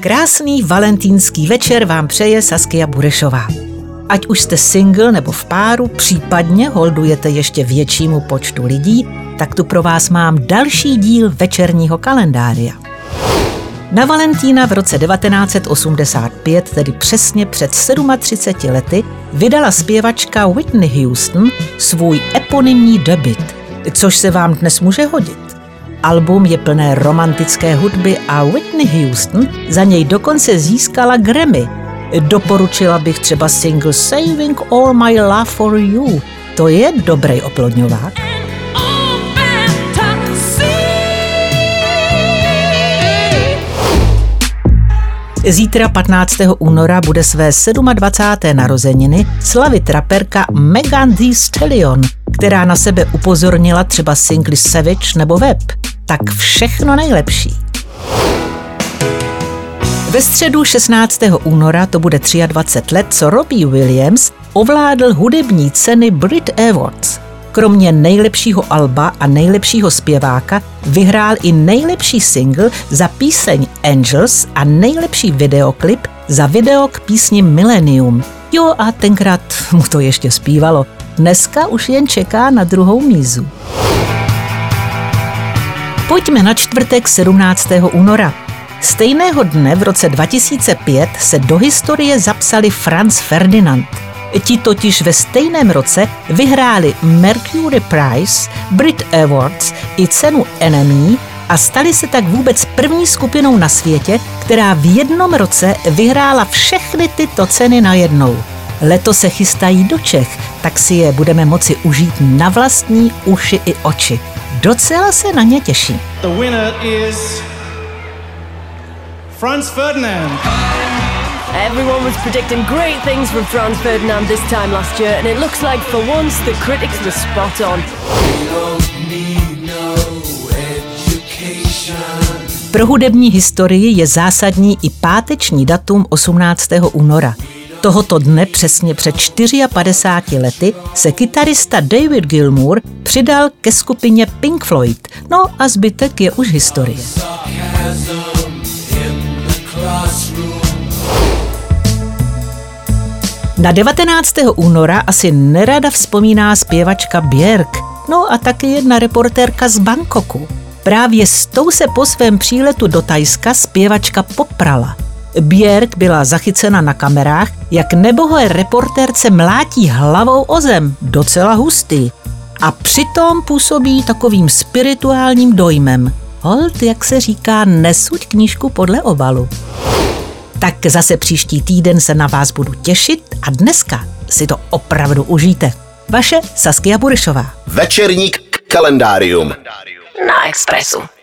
Krásný valentýnský večer vám přeje Saskia Burešová. Ať už jste single nebo v páru, případně holdujete ještě většímu počtu lidí, tak tu pro vás mám další díl večerního kalendária. Na Valentína v roce 1985, tedy přesně před 37 lety, vydala zpěvačka Whitney Houston svůj eponymní debit, což se vám dnes může hodit. Album je plné romantické hudby a Whitney Houston za něj dokonce získala Grammy. Doporučila bych třeba single Saving All My Love For You. To je dobrý oplodňovák. Zítra 15. února bude své 27. narozeniny slavit raperka Megan Thee Stallion, která na sebe upozornila třeba singly Savage nebo Web. Tak všechno nejlepší. Ve středu 16. února to bude 23 let, co Robbie Williams ovládl hudební ceny Brit Awards. Kromě nejlepšího alba a nejlepšího zpěváka vyhrál i nejlepší single za píseň Angels a nejlepší videoklip za video k písni Millennium. Jo a tenkrát mu to ještě zpívalo. Dneska už jen čeká na druhou mízu. Pojďme na čtvrtek 17. února. Stejného dne v roce 2005 se do historie zapsali Franz Ferdinand. Ti totiž ve stejném roce vyhráli Mercury Prize, Brit Awards i cenu Enemy a stali se tak vůbec první skupinou na světě, která v jednom roce vyhrála všechny tyto ceny najednou. Letos se chystají do Čech, tak si je budeme moci užít na vlastní uši i oči. Docela se na ně těší. The winner is Franz Ferdinand. Everyone was predicting great things from Franz Ferdinand this time last year, and it looks like for once the critics were spot on. Pro hudební historii je zásadní i páteční datum 18. února. Tohoto dne přesně před 54 lety se kytarista David Gilmour přidal ke skupině Pink Floyd. No a zbytek je už historie. Na 19. února asi nerada vzpomíná zpěvačka Björk, no a taky jedna reportérka z Bangkoku. Právě s tou se po svém příletu do Tajska zpěvačka poprala. Björk byla zachycena na kamerách, jak nebohé reportérce mlátí hlavou o zem, docela hustý. A přitom působí takovým spirituálním dojmem. Hold, jak se říká, nesuď knížku podle obalu. Tak zase příští týden se na vás budu těšit a dneska si to opravdu užijte. Vaše Saskia Burešová. Večerník kalendárium. Na Expressu.